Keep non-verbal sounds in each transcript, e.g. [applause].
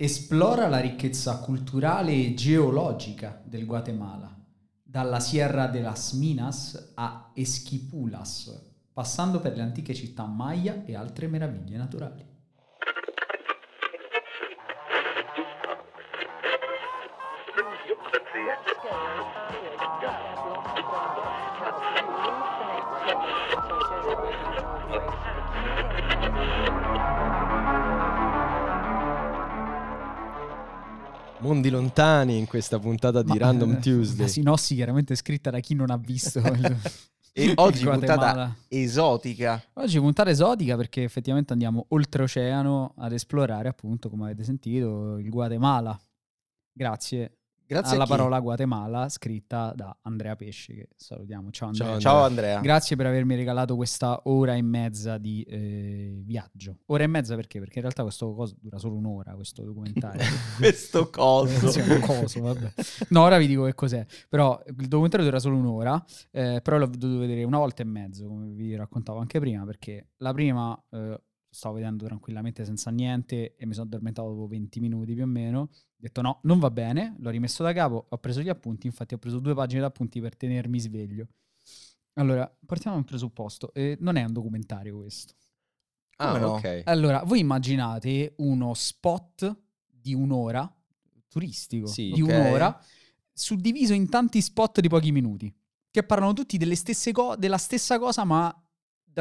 Esplora la ricchezza culturale e geologica del Guatemala, dalla Sierra de las Minas a Esquipulas, passando per le antiche città maya e altre meraviglie naturali. Mondi lontani in questa puntata di Ma, Random eh, Tuesday. La sinossi chiaramente è scritta da chi non ha visto [laughs] E oggi puntata esotica. Oggi puntata esotica perché effettivamente andiamo oltreoceano ad esplorare appunto, come avete sentito, il Guatemala. Grazie Grazie alla parola Guatemala scritta da Andrea Pesce che salutiamo. Ciao Andrea. Ciao, Ciao Andrea. Grazie per avermi regalato questa ora e mezza di eh, viaggio. Ora e mezza perché? Perché in realtà questo coso dura solo un'ora, questo documentario. [laughs] Questo coso. Sì, un coso, vabbè. No, ora vi dico che cos'è. Però il documentario dura solo un'ora, eh, però l'ho dovuto vedere una volta e mezzo, come vi raccontavo anche prima, perché la prima eh, stavo vedendo tranquillamente senza niente e mi sono addormentato dopo 20 minuti più o meno. Ho detto no, non va bene, l'ho rimesso da capo, ho preso gli appunti, infatti ho preso due pagine d'appunti per tenermi sveglio. Allora, partiamo da un presupposto, eh, non è un documentario questo. Ah, Come no? ok. Allora, voi immaginate uno spot di un'ora, turistico, Sì. di Ok. un'ora, suddiviso in tanti spot di pochi minuti, che parlano tutti delle stesse co- della stessa cosa, ma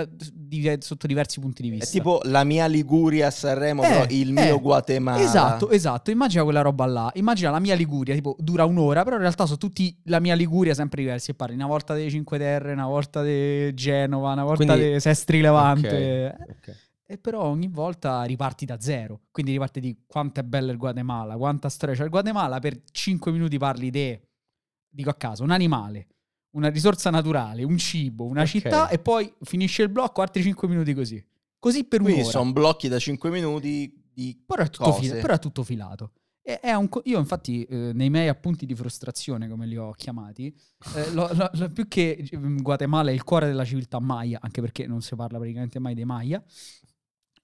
da- di- sotto diversi punti di È vista. tipo la mia Liguria a Sanremo, Eh, però il mio eh, Guatemala. Esatto, esatto. Immagina quella roba là. Immagina la mia Liguria, tipo dura un'ora, però in realtà sono tutti la mia Liguria sempre diversi. E parli una volta dei Cinque Terre, una volta di Genova, una volta Quindi- di Sestri Levante. Ok, ok. E però ogni volta riparti da zero. Quindi riparti di quanto è bello il Guatemala, quanta storia c'è il Guatemala. Per 5 minuti parli di, dico a caso, un animale, una risorsa naturale, un cibo, una Ok. città e poi finisce il blocco, altri 5 minuti così. Così per Quindi un'ora. sono blocchi da 5 minuti di Però è tutto, fila- però è tutto filato. E- è un co- io infatti eh, nei miei appunti di frustrazione, come li ho chiamati, eh, lo- lo- lo- più che mm, Guatemala è il cuore della civiltà maya, anche perché non si parla praticamente mai dei maya,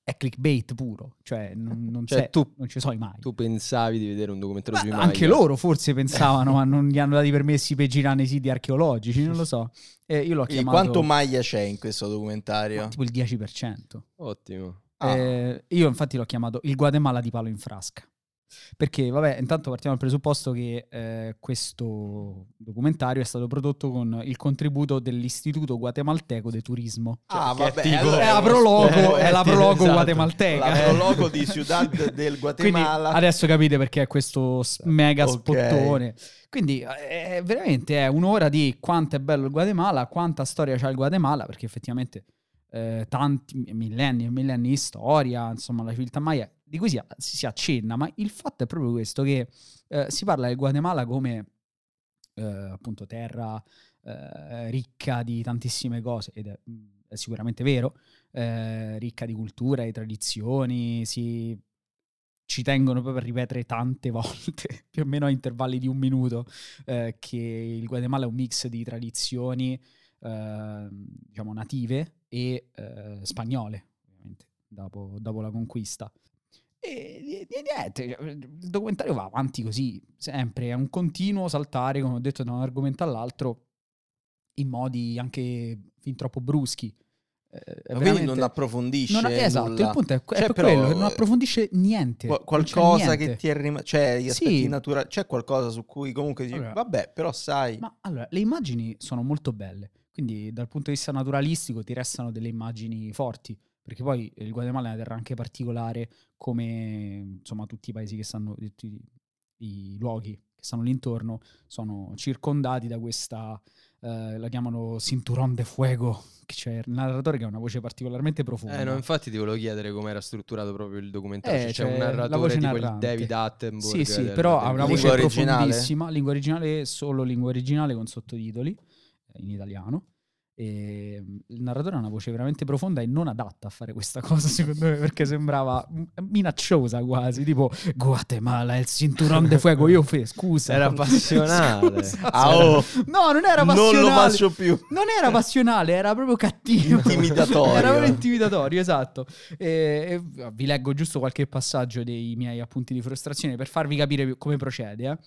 è clickbait puro, cioè non, [laughs] non, Cioè, tu- non ci sono i mai. Tu pensavi di vedere un documentario Ma sui anche Maya? loro forse pensavano, ma non gli hanno dati i permessi per girare nei siti archeologici, non lo so. E io l'ho chiamato quanto Maya c'è in questo documentario? tipo il 10%. Ottimo. Ah. Eh, io infatti l'ho chiamato il Guatemala di palo in frasca. Perché, vabbè, intanto partiamo dal presupposto che eh, questo documentario è stato prodotto con il contributo dell'Istituto Guatemalteco de Turismo. Ah, che è vabbè, tipo- allora è la prologo, spot- è la prologo esatto. guatemalteca. La prologo di [laughs] Ciudad del Quindi Guatemala. adesso capite perché è questo s- mega Ok. spottone. Quindi eh, veramente è un'ora di quanto è bello il Guatemala, quanta storia c'ha il Guatemala, perché effettivamente eh, tanti millenni e millenni di storia, insomma la civiltà maya, di cui si, si, accenna, ma il fatto è proprio questo, che eh, si parla del Guatemala come eh, appunto terra eh, ricca di tantissime cose, ed è, è sicuramente vero, eh, ricca di cultura, di tradizioni, si ci tengono proprio a ripetere tante [laughs] volte, più o meno a intervalli di un minuto, eh, che il Guatemala è un mix di tradizioni, eh, diciamo, native e eh, spagnole, ovviamente, dopo, dopo la conquista. E, niente, cioè, il documentario va avanti così, sempre, è un continuo saltare, come ho detto, da un argomento all'altro, in modi anche fin troppo bruschi. Eh, è quindi non approfondisce non- esatto, nulla. il punto è, è Cioè, per però, quello, non approfondisce niente. Qua- non c'è qualcosa niente. che ti è rimasto, cioè gli aspetti Sì. naturali, c'è qualcosa su cui comunque dici, Allora, vabbè, però sai, Ma allora, le immagini sono molto belle, quindi dal punto di vista naturalistico ti restano delle immagini forti, perché poi il Guatemala è una terra anche particolare come insomma tutti i paesi che stanno, tutti i luoghi che stanno lì intorno sono circondati da questa, eh, la chiamano Cinturón de Fuego, che c'è il narratore che ha una voce particolarmente profonda. Eh, no, infatti ti volevo chiedere come era strutturato proprio il documentario. Eh, Cioè, c'è un narratore tipo narrante. David Attenborough. Sì, sì, però ha una voce originale? profondissima, lingua originale, solo lingua originale con sottotitoli eh, in italiano. E mm, il narratore ha una voce veramente profonda e non adatta a fare questa cosa, secondo me, perché sembrava minacciosa quasi, tipo Guatemala, il cinturón de fuego. Io fe, scusa. Era [laughs] passionale. Scusa. Ah, oh, No, non era passionale. non lo faccio più. Non era passionale, era proprio cattivo. Intimidatorio. Era proprio intimidatorio, esatto. E, e vi leggo giusto qualche passaggio dei miei appunti di frustrazione per farvi capire come procede. eh.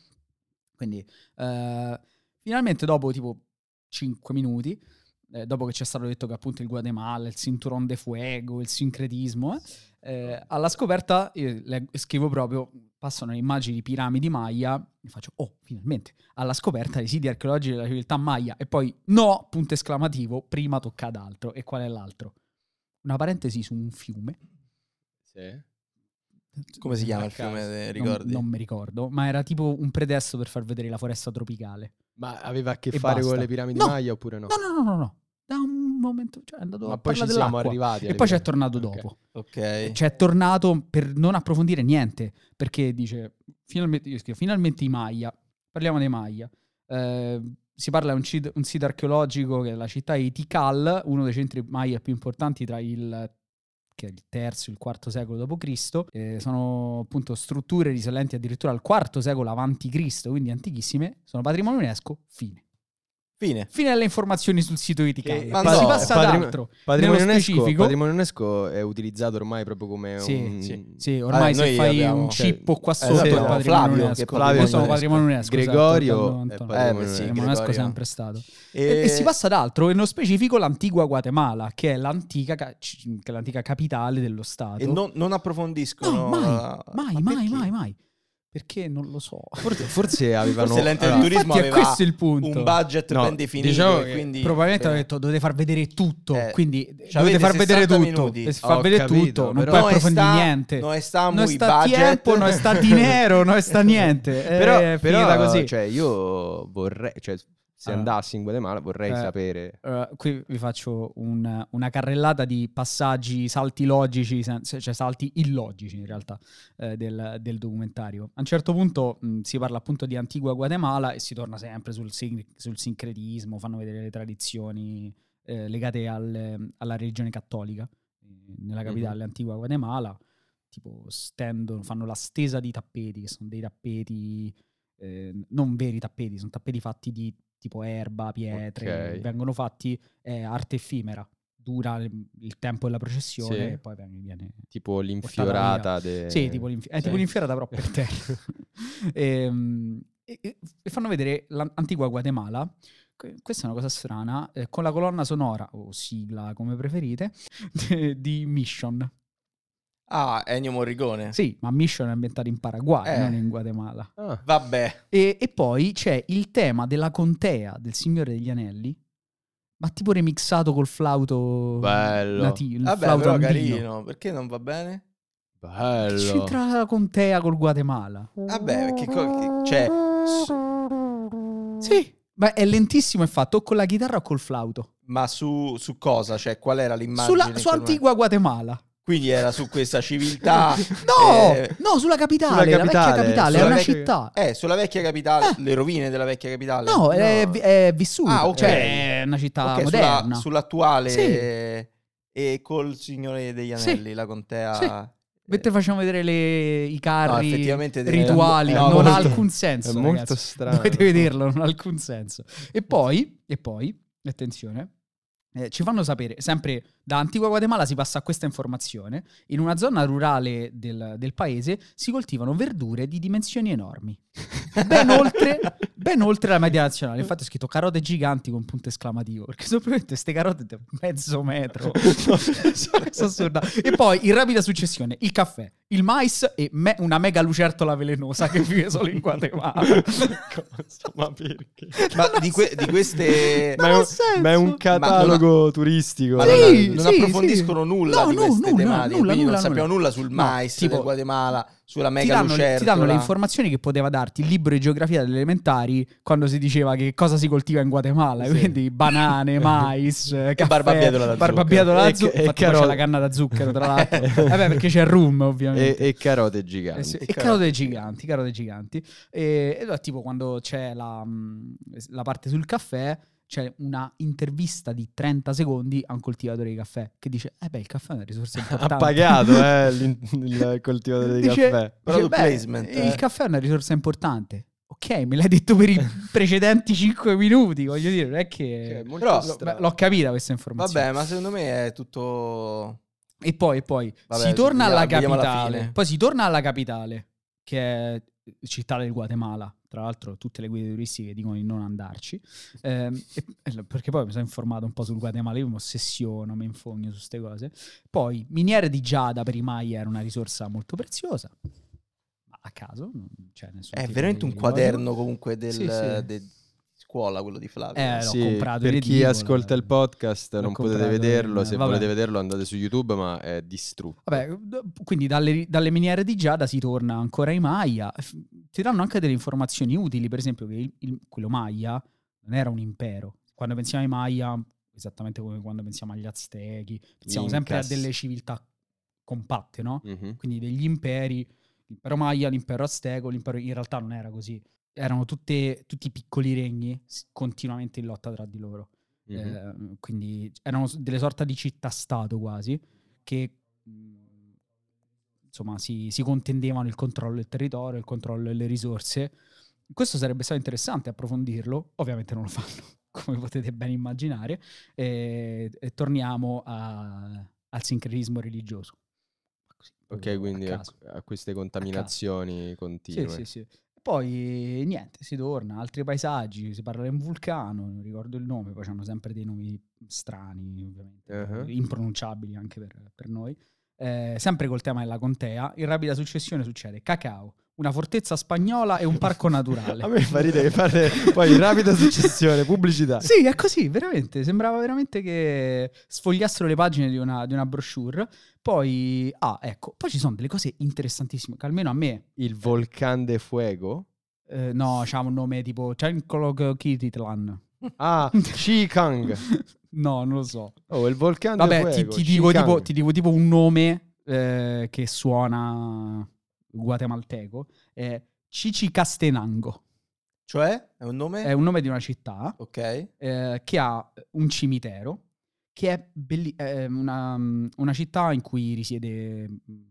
Quindi, eh, finalmente dopo tipo 5 minuti, eh, dopo che ci è stato detto che appunto il Guatemala, il cinturón de fuego, il sincretismo, eh, eh, alla scoperta scrivo proprio, passano le immagini di piramidi Maya e faccio, oh, finalmente, alla scoperta dei siti archeologici della civiltà Maya e poi no, punto esclamativo, prima tocca ad altro. E qual è l'altro? Una parentesi su un fiume. Sì. Come si chiama il fiume, te Non, ricordi? non mi ricordo, ma era tipo un pretesto per far vedere la foresta tropicale. Ma aveva a che E fare basta. con le piramidi No. Maya oppure no? No, no, no, no, no. Da un momento, cioè è andato Ma a poi ci siamo dell'acqua. arrivati. E poi c'è piramidi. tornato Ok. dopo. Ok. Cioè è tornato per non approfondire niente, perché dice, finalmente, io scrivo, finalmente i Maya, parliamo dei Maya. Eh, si parla di un, cit- un sito archeologico che è la città di Tikal, uno dei centri Maya più importanti tra il che è il terzo il quarto secolo d.C. Eh, sono appunto strutture risalenti addirittura al quarto secolo avanti Cristo, quindi antichissime, sono patrimonio UNESCO, fine. Fine. Fine alle informazioni sul sito di Tikal. Che- Ma si no, passa ad patrimo- altro. Patrimonio UNESCO, patrimonio UNESCO è utilizzato ormai proprio come Sì, un... sì. Sì, ormai Vabbè, se fai abbiamo- un cippo qua esatto, sotto è abbiamo patrimonio Flavio, UNESCO. che è Flavio UNESCO. patrimonio UNESCO. Gregorio esatto, è patrimonio Eh, Sì, ma UNESCO è Gregorio. sempre stato. E, E, e si passa ad altro, e nello specifico l'antigua Guatemala, che è l'antica, ca- che è l'antica capitale dello Stato. e non, non No, approfondiscono. mai, la- mai, ma mai, perché? mai, mai. Perché non lo so. Forse, forse [laughs] avevano... Forse l'ente allora, del turismo è aveva questo il punto. un budget No, ben definito. diciamo quindi, Probabilmente eh, hanno detto dovete far vedere tutto, Eh, quindi dovete far vedere 60 tutto. minuti. E si fa Ho vedere capito, tutto, non puoi approfondire sta- niente. Non sta non muy sta budget. tempo, non sta dinero, non sta [laughs] niente. Però, è però, così. cioè, io vorrei... Cioè, se Allora. andassi in Guatemala vorrei Eh, sapere... Allora, qui vi faccio un- una carrellata di passaggi, salti logici, cioè salti illogici in realtà eh, del, del documentario. A un certo punto mh, si parla appunto di antigua Guatemala e si torna sempre sul, sin- sul sincretismo, fanno vedere le tradizioni eh, legate al- alla religione cattolica. Eh, Nella capitale antigua Guatemala, tipo stendono, fanno la stesa di tappeti, che sono dei tappeti, eh, non veri tappeti, sono tappeti fatti di tipo erba, pietre, Ok. vengono fatti, è arte effimera, dura il, tempo della processione Sì. e poi viene, viene Tipo l'infiorata de... sì, tipo, l'infi- è sì. tipo l'infiorata però per terra. [laughs] [laughs] Ehm, e, e- e fanno vedere l'antigua Guatemala. Que- Questa è una cosa strana, eh, con la colonna sonora, o sigla come preferite, [laughs] de- di Mission. Ah, Ennio Morricone. Sì, ma Mission è ambientato in Paraguay, Eh. non in Guatemala. Ah, Vabbè. E, e poi c'è il tema della contea del Signore degli Anelli, ma tipo remixato col flauto Bello. nativo, Vabbè, flauto però andino. carino. Perché non va bene? bello. Che c'entra la contea col Guatemala? Vabbè, perché co- che- cioè, Sì, ma è lentissimo è fatto o con la chitarra o col flauto. ma su, su cosa? Cioè, qual era l'immagine? Sulla, su Antigua Guatemala. Quindi era su questa civiltà. [laughs] No, eh, no, sulla capitale, sulla la vecchia capitale, capitale, è sulla una vecchia- città. Eh, sulla vecchia capitale, Eh. le rovine della vecchia capitale. No, è, No. è vissuta, Ah, ok. cioè è una città Ok, moderna. sulla- sull'attuale Sì. e col Signore degli Sì. Anelli, la contea. Sì. eh, Mentre facciamo vedere le- i No, carri effettivamente è- rituali, no, non ha molto- alcun senso. È molto ragazzi. strano. Dovete vederlo, non ha alcun senso. E poi, e poi attenzione, eh, ci fanno sapere, sempre da Antigua Guatemala si passa a questa informazione, in una zona rurale del, del paese si coltivano verdure di dimensioni enormi, ben oltre, ben oltre la media nazionale. Infatti è scritto carote giganti con punto esclamativo, perché sono praticamente queste carote di mezzo metro. [laughs] Sono assurda. E poi, in rapida successione, il caffè, il mais e me- una mega lucertola velenosa che vive solo in Guatemala. [laughs] Cosa? Ma perché? [laughs] Ma Non di, que- di queste. Non ma, è un, ma è un catalogo turistico. Ma Sì, non, non sì, approfondiscono nulla No, di no, queste nulla, tematiche, nulla, quindi nulla, non sappiamo nulla. nulla sul No, mais tipo- del Guatemala, sulla Ti mega danno, le, lucertola. ti danno le informazioni che poteva darti il libro di geografia delle elementari quando si diceva che cosa si coltiva in Guatemala, Sì. quindi banane, [laughs] mais, caffè, barbabietola da barbabietola da zucchero. zucchero, E- e c'è la canna da zucchero tra [laughs] l'altro, vabbè perché c'è il rum E, ovviamente. e carote Eh giganti. sì, e carote carote giganti, carote giganti. E, e allora, tipo quando c'è la, mh, la parte sul caffè, c'è una intervista di 30 secondi a un coltivatore di caffè che dice, eh beh, il caffè è una risorsa [laughs] importante. Ha pagato eh, [laughs] il coltivatore di Dice- caffè. Product "Beh, placement, Il eh." caffè è una risorsa importante. Ok, me l'hai detto per i [laughs] precedenti 5 minuti, voglio dire, non è che... Cioè, molto Però- l'ho capita questa informazione. Vabbè, ma secondo me è tutto... E poi, e poi Vabbè, si torna alla alla capitale. fine. Poi si torna alla capitale, che è città del Guatemala. Tra l'altro, tutte le guide turistiche dicono di non andarci. Ehm, e- e- perché poi mi sono informato un po' sul Guatemala. Io mi ossessiono, mi infogno su queste cose. Poi, miniere di giada per i Maya era una risorsa molto preziosa. A caso, non c'è nessun È veramente di un quaderno comunque del, Sì, sì. de- scuola, quello di Flavio. Eh, l'ho Sì, comprato per chi edicola. ascolta il podcast non potete vederlo, in- se vabbè. volete vederlo andate su YouTube, ma è distrutto. Vabbè, quindi dalle, dalle miniere di Giada si torna ancora ai Maya. Ti danno anche delle informazioni utili, per esempio che il- il- quello Maya non era un impero. Quando pensiamo ai Maya, esattamente come quando pensiamo agli Aztechi, pensiamo Gli sempre a Incas. delle civiltà compatte, no? Mhm. Quindi degli imperi, l'impero Maya, l'impero Azteco, l'impero in realtà non era così. Erano tutte- tutti piccoli regni continuamente in lotta tra di loro. Mhm. Eh, quindi erano delle sorta di città-stato quasi che mh, insomma si, si contendevano il controllo del territorio, il controllo delle risorse. Questo sarebbe stato interessante approfondirlo, ovviamente non lo fanno, [laughs] come potete ben immaginare, e, e torniamo a- al sincretismo religioso. Così, Ok, a quindi a, a queste contaminazioni continue. Sì, sì, sì. Poi niente, si torna, altri paesaggi, si parla di un vulcano, non ricordo il nome, poi hanno sempre dei nomi strani, ovviamente, Uh-huh. impronunciabili anche per, per noi. Eh, sempre col tema della contea, in rapida successione succede cacao, una fortezza spagnola e un parco naturale. [laughs] A me fa ridere che fate poi in rapida successione, pubblicità. Sì, è così, veramente. Sembrava veramente che sfogliassero le pagine di una, di una brochure. Poi, ah, ecco, poi ci sono delle cose interessantissime che almeno a me Il Volcan de Fuego. Eh, no, c'ha un nome tipo Chankolog Kititlan. Ah, [laughs] Chikang. no, non lo so. Oh, il Volcan Vabbè, de ti, Fuego. ti dico Chikang. tipo, ti dico tipo un nome eh, che suona guatemalteco. È Cicicastenango. Cioè, è un nome? È un nome di una città Ok. eh, che ha un cimitero che è, belli- è una, una città in cui risiede mm,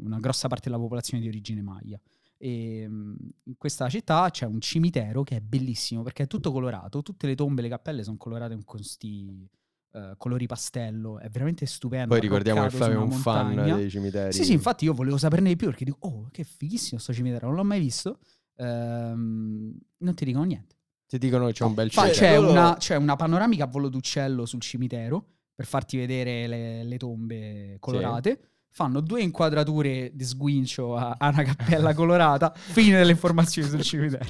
una grossa parte della popolazione di origine Maya. E mm, in questa città c'è un cimitero che è bellissimo perché è tutto colorato, tutte le tombe, le cappelle sono colorate con questi eh, colori pastello, è veramente stupendo. Poi ricordiamo che Flavio è un fan dei cimiteri. Sì, sì, infatti io volevo saperne di più perché dico, oh, che fighissimo sto cimitero, non l'ho mai visto. Ehm, non ti dicono niente. Ti dicono che c'è un bel Fa- Cioè, c'è, una, c'è una panoramica a volo d'uccello sul cimitero per farti vedere le, le tombe colorate. Fanno due inquadrature di sguincio a, a una cappella colorata. Fine delle informazioni sul cimitero.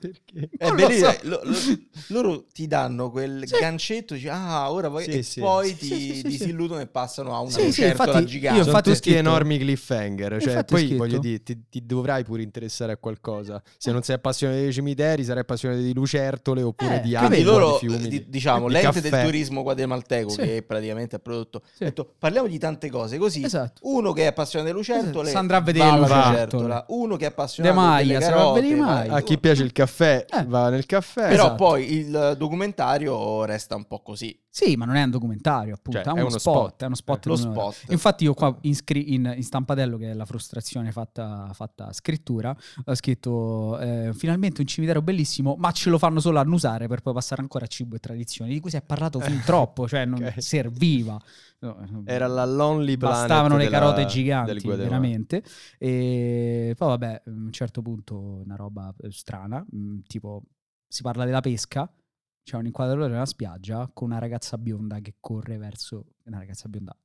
Perché? È Non lo bellissimo, so. lo- lo- loro ti danno quel Sì. gancetto, dici, ah, ora poi, Sì, e sì. poi Sì, ti sì, sì, sì, disilludono e passano a una Sì, sì, lucertola infatti, gigante. io Sono tutti scritto- enormi cliffhanger. Cioè, poi scritto- voglio dire, ti, ti dovrai pure interessare a qualcosa. Se non sei appassionato dei cimiteri, sarai appassionato di lucertole oppure Eh, di acqua, loro, di fiumi. di- di- diciamo, di l'ente del caffè. turismo guatemalteco Sì. che praticamente ha prodotto, Sì. detto, parliamo di tante cose, così Esatto. uno che è appassionato delle lucertole Si andrà a vedere lucertole. lucertola, uno che è appassionato De Maia, delle carote, vedere i va- Maia. A chi piace il caffè Eh. va nel caffè. Però Esatto. poi il documentario resta un po' così. Sì, ma non è un documentario, appunto, Cioè, è, è uno, uno spot, spot. È uno spot Lo di spot. Infatti, io qua in, scri- in- in stampatello, che è la frustrazione fatta, fatta a scrittura, ho scritto eh, finalmente un cimitero bellissimo, ma ce lo fanno solo annusare per poi passare ancora a cibo e tradizioni, di cui si è parlato fin [laughs] troppo, cioè non Ok. serviva. No, Era la Lonely Bastavano le della- carote giganti, veramente. E poi, vabbè, a un certo punto una roba eh, strana, mm, tipo si parla della pesca, c'è un inquadratore nella spiaggia con una ragazza bionda che corre verso una ragazza bionda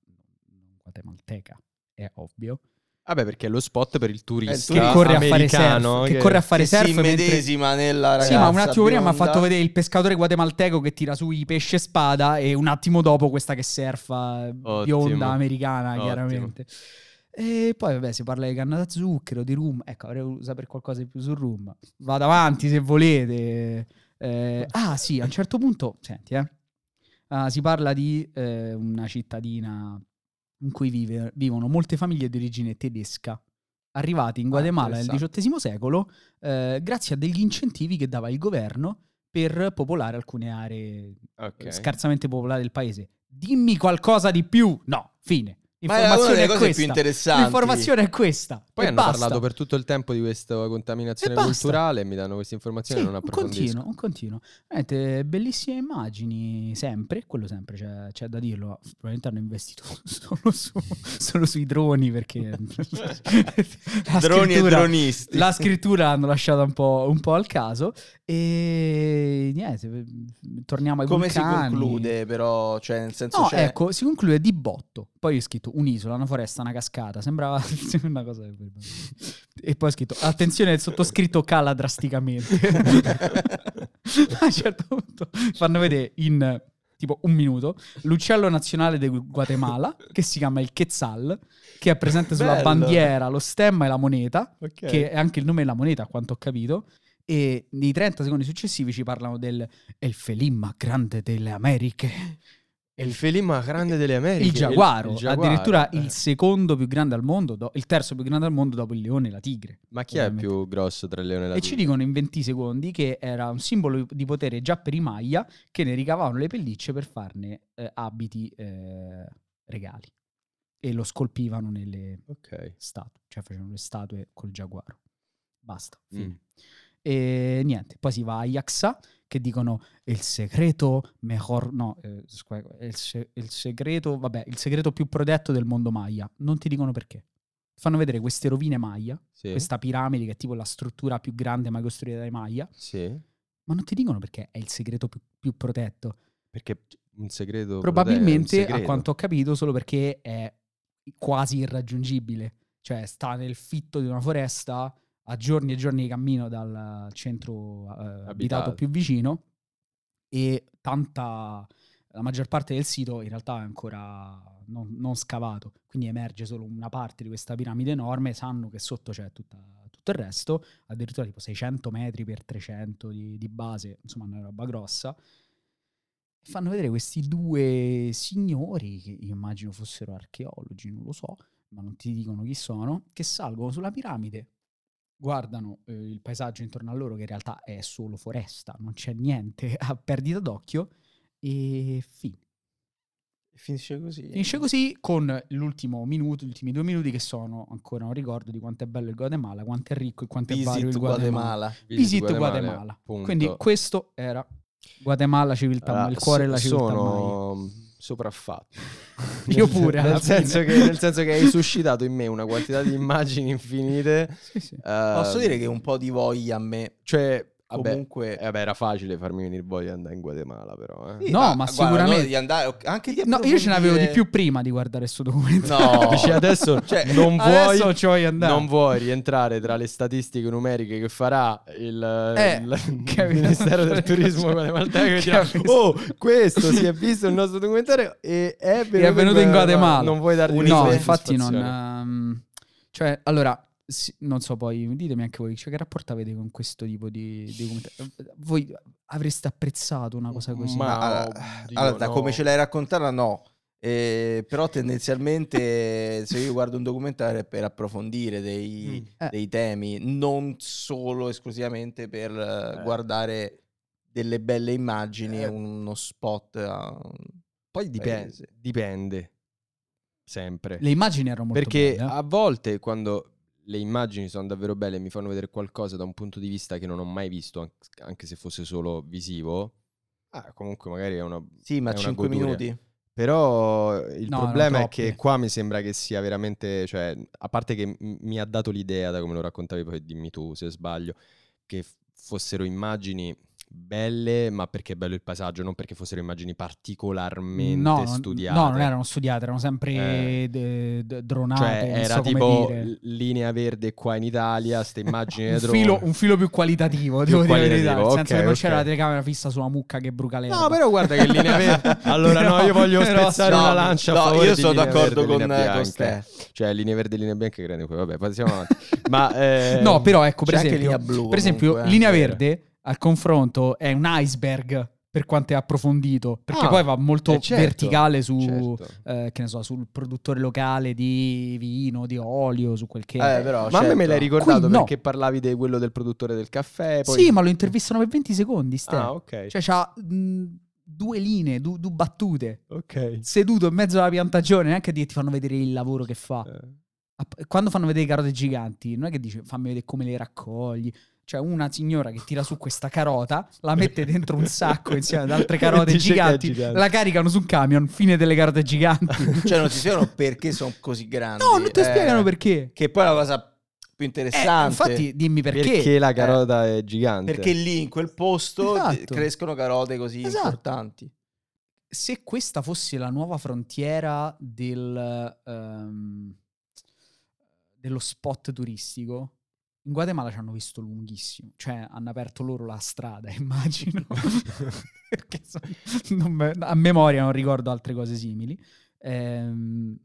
non guatemalteca, è ovvio. Vabbè, perché è lo spot per il turista Che Che corre a fare americano surf, che corre a fare che si surf mentre nella ragazza Sì, ma un attimo prima mi ha fatto vedere il pescatore guatemalteco che tira su i pesce spada e un attimo dopo questa che surfa eh, Ottimo. bionda americana, Ottimo. chiaramente. E poi vabbè, si parla di canna da zucchero, di rum. Ecco, avrei voluto sapere qualcosa di più sul rum. Vado avanti se volete. Eh, ah, sì, a un certo punto, senti, eh. Ah, si parla di eh, una cittadina in cui vive- vivono molte famiglie di origine tedesca, arrivati in Ah, Guatemala nel interessante. XVIII secolo, eh, grazie a degli incentivi che dava il governo per popolare alcune aree Ok. scarsamente popolate del paese. Dimmi qualcosa di più. No, fine. L'informazione delle è cose più questa. interessanti. L'informazione è questa. Poi e hanno basta. parlato per tutto il tempo di questa contaminazione E culturale e mi danno queste informazioni Sì, non un approfondisco. continuo, un continuo. Veramente bellissime immagini, sempre, quello sempre c'è, c'è da dirlo. Probabilmente hanno investito [laughs] solo, su- solo sui droni perché [laughs] Droni e dronisti. La scrittura l'hanno lasciata un po', un po' al caso e niente, torniamo ai Come si vulcani. conclude però? Cioè, nel senso No, c'è... ecco, si conclude di botto. Poi ho scritto un'isola, una foresta, una cascata. Sembrava [laughs] una cosa. E poi ho scritto: attenzione, il sottoscritto cala drasticamente. [laughs] A un certo punto fanno vedere in tipo un minuto l'uccello nazionale del Guatemala che si chiama il Quetzal, che è presente sulla Bello. bandiera, lo stemma e la moneta, Ok. che è anche il nome della moneta, a quanto ho capito. E nei 30 secondi successivi ci parlano del il felimma grande delle Americhe. Il felino grande delle Americhe. Il giaguaro, il giaguaro, addirittura eh. il secondo più grande al mondo, do- il terzo più grande al mondo dopo il leone e la tigre. Ma chi è ovviamente. più grosso tra il leone e la E ci tigre? dicono in 20 secondi che era un simbolo di potere già per i Maya che ne ricavavano le pellicce per farne eh, abiti eh, regali e lo scolpivano nelle Ok. statue, cioè facevano le statue col giaguaro. Basta. Mm. E niente, poi si va a Yaxà che dicono il segreto mejor, no, eh, il, se- il segreto, vabbè, il segreto più protetto del mondo Maya. Non ti dicono perché. Fanno vedere queste rovine Maya, Sì. questa piramide che è tipo la struttura più grande mai costruita dai Maya, Sì. ma non ti dicono perché è il segreto più, più protetto. Perché un segreto. Probabilmente, un a segreto. quanto ho capito, solo perché è quasi irraggiungibile. Cioè, sta nel fitto di una foresta, a giorni e giorni di cammino dal centro eh, abitato. Abitato. più vicino, e tanta... La maggior parte del sito in realtà è ancora non, non scavato, quindi emerge solo una parte di questa piramide enorme, sanno che sotto c'è tutta- tutto il resto, addirittura tipo 600 metri per 300 di, di base, insomma una roba grossa. Fanno vedere questi due signori, che io immagino fossero archeologi, non lo so, ma non ti dicono chi sono, che salgono sulla piramide, guardano eh, il paesaggio intorno a loro, che in realtà è solo foresta, non c'è niente [laughs] a perdita d'occhio, e fine. Finisce così. Finisce così con l'ultimo minuto, gli ultimi due minuti che sono ancora un ricordo di quanto è bello il Guatemala, quanto è ricco e quanto è vario Visit il Guatemala. Guatemala. Visit Guatemala. punto. Quindi questo era Guatemala, civiltà, Allora, il cuore so- della civiltà. Sono sopraffatto. [laughs] Io pure, Nel senso, che, nel senso che hai suscitato in me una quantità di immagini infinite. Sì, sì. Posso ehm, dire che un po' di voglia a me Cioè, vabbè, comunque... eh, vabbè, era facile farmi venire voglia di andare in Guatemala, però. Eh. Sì, No, ma guarda, sicuramente- no, di andare, anche di No, io ce n'avevo di più prima di guardare questo documentario. No. [laughs] Dici adesso [laughs] Cioè, non vuoi, Adesso ci voglio andare. non vuoi rientrare tra le statistiche numeriche che farà il, Eh, il capito. [laughs] Ministero del Turismo guatemalteco che dirà, oh questo si è visto il nostro documentario e è venuto, è venuto in Guatemala. non vuoi dargli No, infatti non... ehm, cioè, allora, sì, non so poi, ditemi anche voi, cioè, che rapporto avete con questo tipo di, di documentario? Voi avreste apprezzato una cosa così? Ma- Allora, oddio, allora, da no. come ce l'hai raccontata, no. Eh, però tendenzialmente se io guardo un documentario è per approfondire dei, Mm. Eh. dei temi, non solo esclusivamente per eh, guardare delle belle immagini, Eh. uno spot. a un Poi dipende, dipende sempre. Le immagini erano molto Perché belle. eh. a volte quando le immagini sono davvero belle e mi fanno vedere qualcosa da un punto di vista che non ho mai visto, an- anche se fosse solo visivo, ah, comunque magari è una... Sì, ma è una 5 goduria. minuti. Però il No, problema è che qua mi sembra che sia veramente, cioè, a parte che m- mi ha dato l'idea, da come lo raccontavi, poi dimmi tu se sbaglio, che f- fossero immagini belle, ma perché è bello il paesaggio, non perché fossero immagini particolarmente no, studiate. no, non erano studiate, erano sempre Eh. de- de- dronate. Cioè, era so tipo dire. linea verde qua in Italia, ste immagini [laughs] un filo, un filo più qualitativo, Più devo dire la verità. qualitativo, Nel senso ok, che non c'era la telecamera fissa sulla mucca che bruca l'erba. No, però guarda che linea [laughs] verde. Allora, no, io voglio [laughs] Però- spezzare No, una lancia no, io sono linea d'accordo verde con, linea eh, con bianca. Ste. Cioè, linee verde e linee bianche, grande poi. Vabbè, passiamo avanti. Ma eh, No, però ecco, per esempio, linea blu per esempio eh. linea Vero. verde al confronto è un iceberg per quanto è approfondito, perché Ah, poi va molto eh, certo, verticale su, certo. eh, che ne so, sul produttore locale di vino, di olio, su quel che Eh, però, Ma a me me certo. l'hai ricordato Qui no. perché parlavi di quello del produttore del caffè. Poi... Sì, ma lo intervistano per 20 secondi, Ste. Ah, ok. Cioè, c'ha mh, due linee, du- due battute. ok. Seduto in mezzo alla piantagione, neanche ti ti fanno vedere il lavoro che fa. Eh. Quando fanno vedere carote giganti, non è che dice fammi vedere come le raccogli. Cioè, una signora che tira su questa carota, la mette dentro un sacco insieme ad altre [laughs] carote giganti, gigante. la caricano su un camion, fine delle carote giganti. [laughs] Cioè, non ti spiegano perché sono così grandi. no, non ti eh, spiegano perché. Che poi è la cosa più Eh, interessante. infatti, dimmi perché. Perché, la carota è gigante. Perché lì in quel posto Esatto. crescono carote così Esatto. importanti. se questa fosse la nuova frontiera del, ehm, dello spot turistico, in Guatemala ci hanno visto lunghissimo, cioè hanno aperto loro la strada, [laughs] immagino. [laughs] Perché so- me- a memoria non ricordo altre cose simili. Ehm,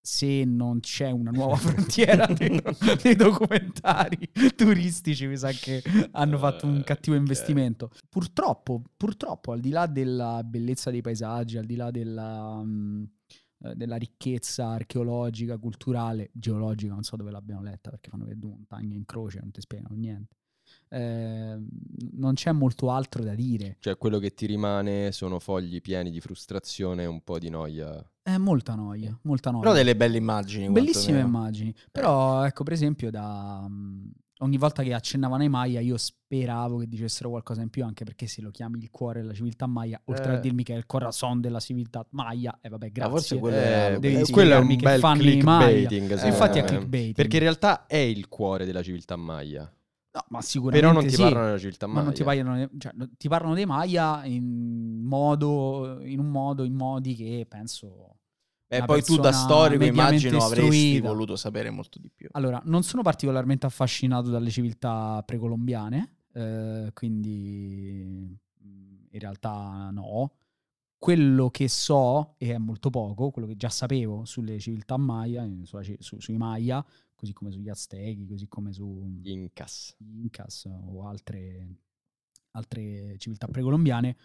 se non c'è una nuova [laughs] frontiera dei, dei documentari turistici, mi sa che hanno fatto un Eh, cattivo investimento. Purtroppo, purtroppo, al di là della bellezza dei paesaggi, al di là della, mm, eh, della ricchezza archeologica, culturale, geologica, non so dove l'abbiamo letta perché fanno vedere due montagne in croce, non ti spiegano niente. Eh, non c'è molto altro da dire. Cioè, quello che ti rimane sono fogli pieni di frustrazione e un po' di noia. È molta noia, molta noia. Però delle belle immagini. Bellissime quantomeno. immagini. Però, ecco, per esempio, da, mm, ogni volta che accennavano ai Maya, io speravo che dicessero qualcosa in più, anche perché se lo chiami il cuore della civiltà Maya, oltre a Eh. dirmi che è il corazon della civiltà Maya, e vabbè, Ma grazie. forse quello Eh, è eh, quello è un bel clickbaiting. Eh, infatti è clickbaiting. Perché in realtà è il cuore della civiltà Maya. No, ma sicuramente Però non ti sì, parlano della civiltà ma Maya. non ti parlano, cioè, ti parlano dei Maya in modo, in un modo, in modi che penso... Una poi tu da storico immagino avresti istruita. voluto sapere molto di più. Allora, non sono particolarmente affascinato dalle civiltà precolombiane, eh, quindi mh, in realtà no. Quello che so, e è molto poco, quello che già sapevo sulle civiltà Maya, sulla su- sui Maya, così come sugli Aztechi, così come su Gli Incas. gli Incas o altre, altre civiltà precolombiane,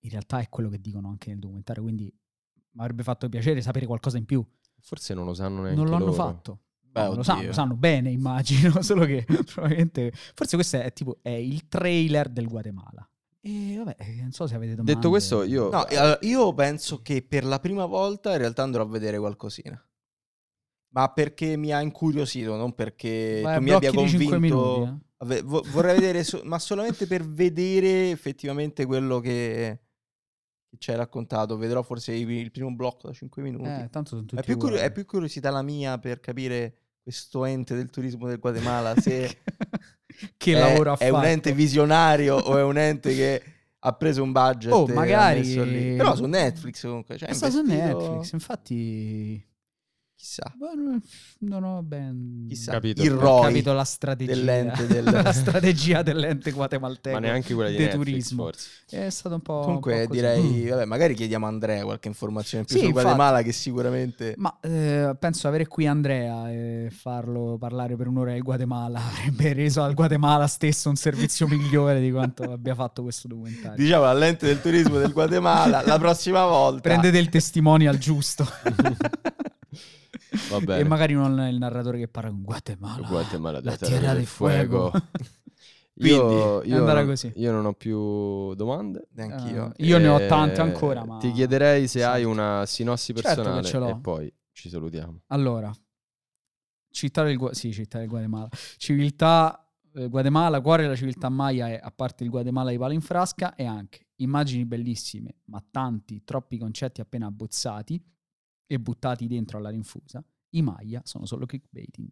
in realtà è quello che dicono anche nel documentario, quindi mi avrebbe fatto piacere sapere qualcosa in più. Forse non lo sanno neanche Non l'hanno loro. fatto. Beh, No, lo sanno, lo sanno bene, immagino, [laughs] solo che probabilmente... Forse questo è tipo è il trailer del Guatemala. E vabbè, eh, non so se avete domande. Detto questo, io... No, e allora, io penso che per la prima volta in realtà andrò a vedere qualcosina. Ma perché mi ha incuriosito, non perché Vai tu mi abbia convinto. minuti, eh. Vorrei vedere, so- ma solamente per vedere effettivamente quello che, che ci hai raccontato. Vedrò forse il primo blocco da 5 minuti. Eh, tanto sono tutti è, più uguali. è più curiosità la mia per capire questo ente del turismo del Guatemala [laughs] se che è, lavoro ha è fatto. un ente visionario o è un ente che ha preso un budget Oh, magari-. Però su Netflix comunque. Cioè, È stato su investito- Netflix, infatti... Chissà. boh, non- ho ben Chissà. Capito. Il ho ROI capito la strategia dell'ente [laughs] del- la strategia dell'ente guatemalteco Ma neanche quella di Netflix, turismo. forse. È stato un po' un Comunque po' così. direi, vabbè, magari chiediamo a Andrea qualche informazione in più Sì, sul infatti. Guatemala che sicuramente... Ma eh, penso avere qui Andrea e farlo parlare per un'ora del Guatemala [laughs] avrebbe reso al Guatemala stesso un servizio migliore di quanto [laughs] abbia fatto questo documentario. Diciamo all'ente del turismo del Guatemala, la prossima volta... Prendete il testimonial giusto. Va bene. e magari non il narratore che parla con Guatemala. Guatemala, la terra tierra del del fuego. [laughs] io, Quindi, io così. io non ho più domande. Neanch'io. Eh, io ne ho Eh, tante ancora, ma... Ti chiederei se hai Certo. una sinossi Certo personale ce l'ho. e poi ci salutiamo. Allora, città del, Gua- sì, città del Guatemala. Civiltà eh, Guatemala, cuore della civiltà maya è, a parte il Guatemala di palo in frasca, e anche immagini bellissime, ma tanti, troppi concetti appena abbozzati e buttati dentro alla rinfusa. I Maya sono solo clickbaiting.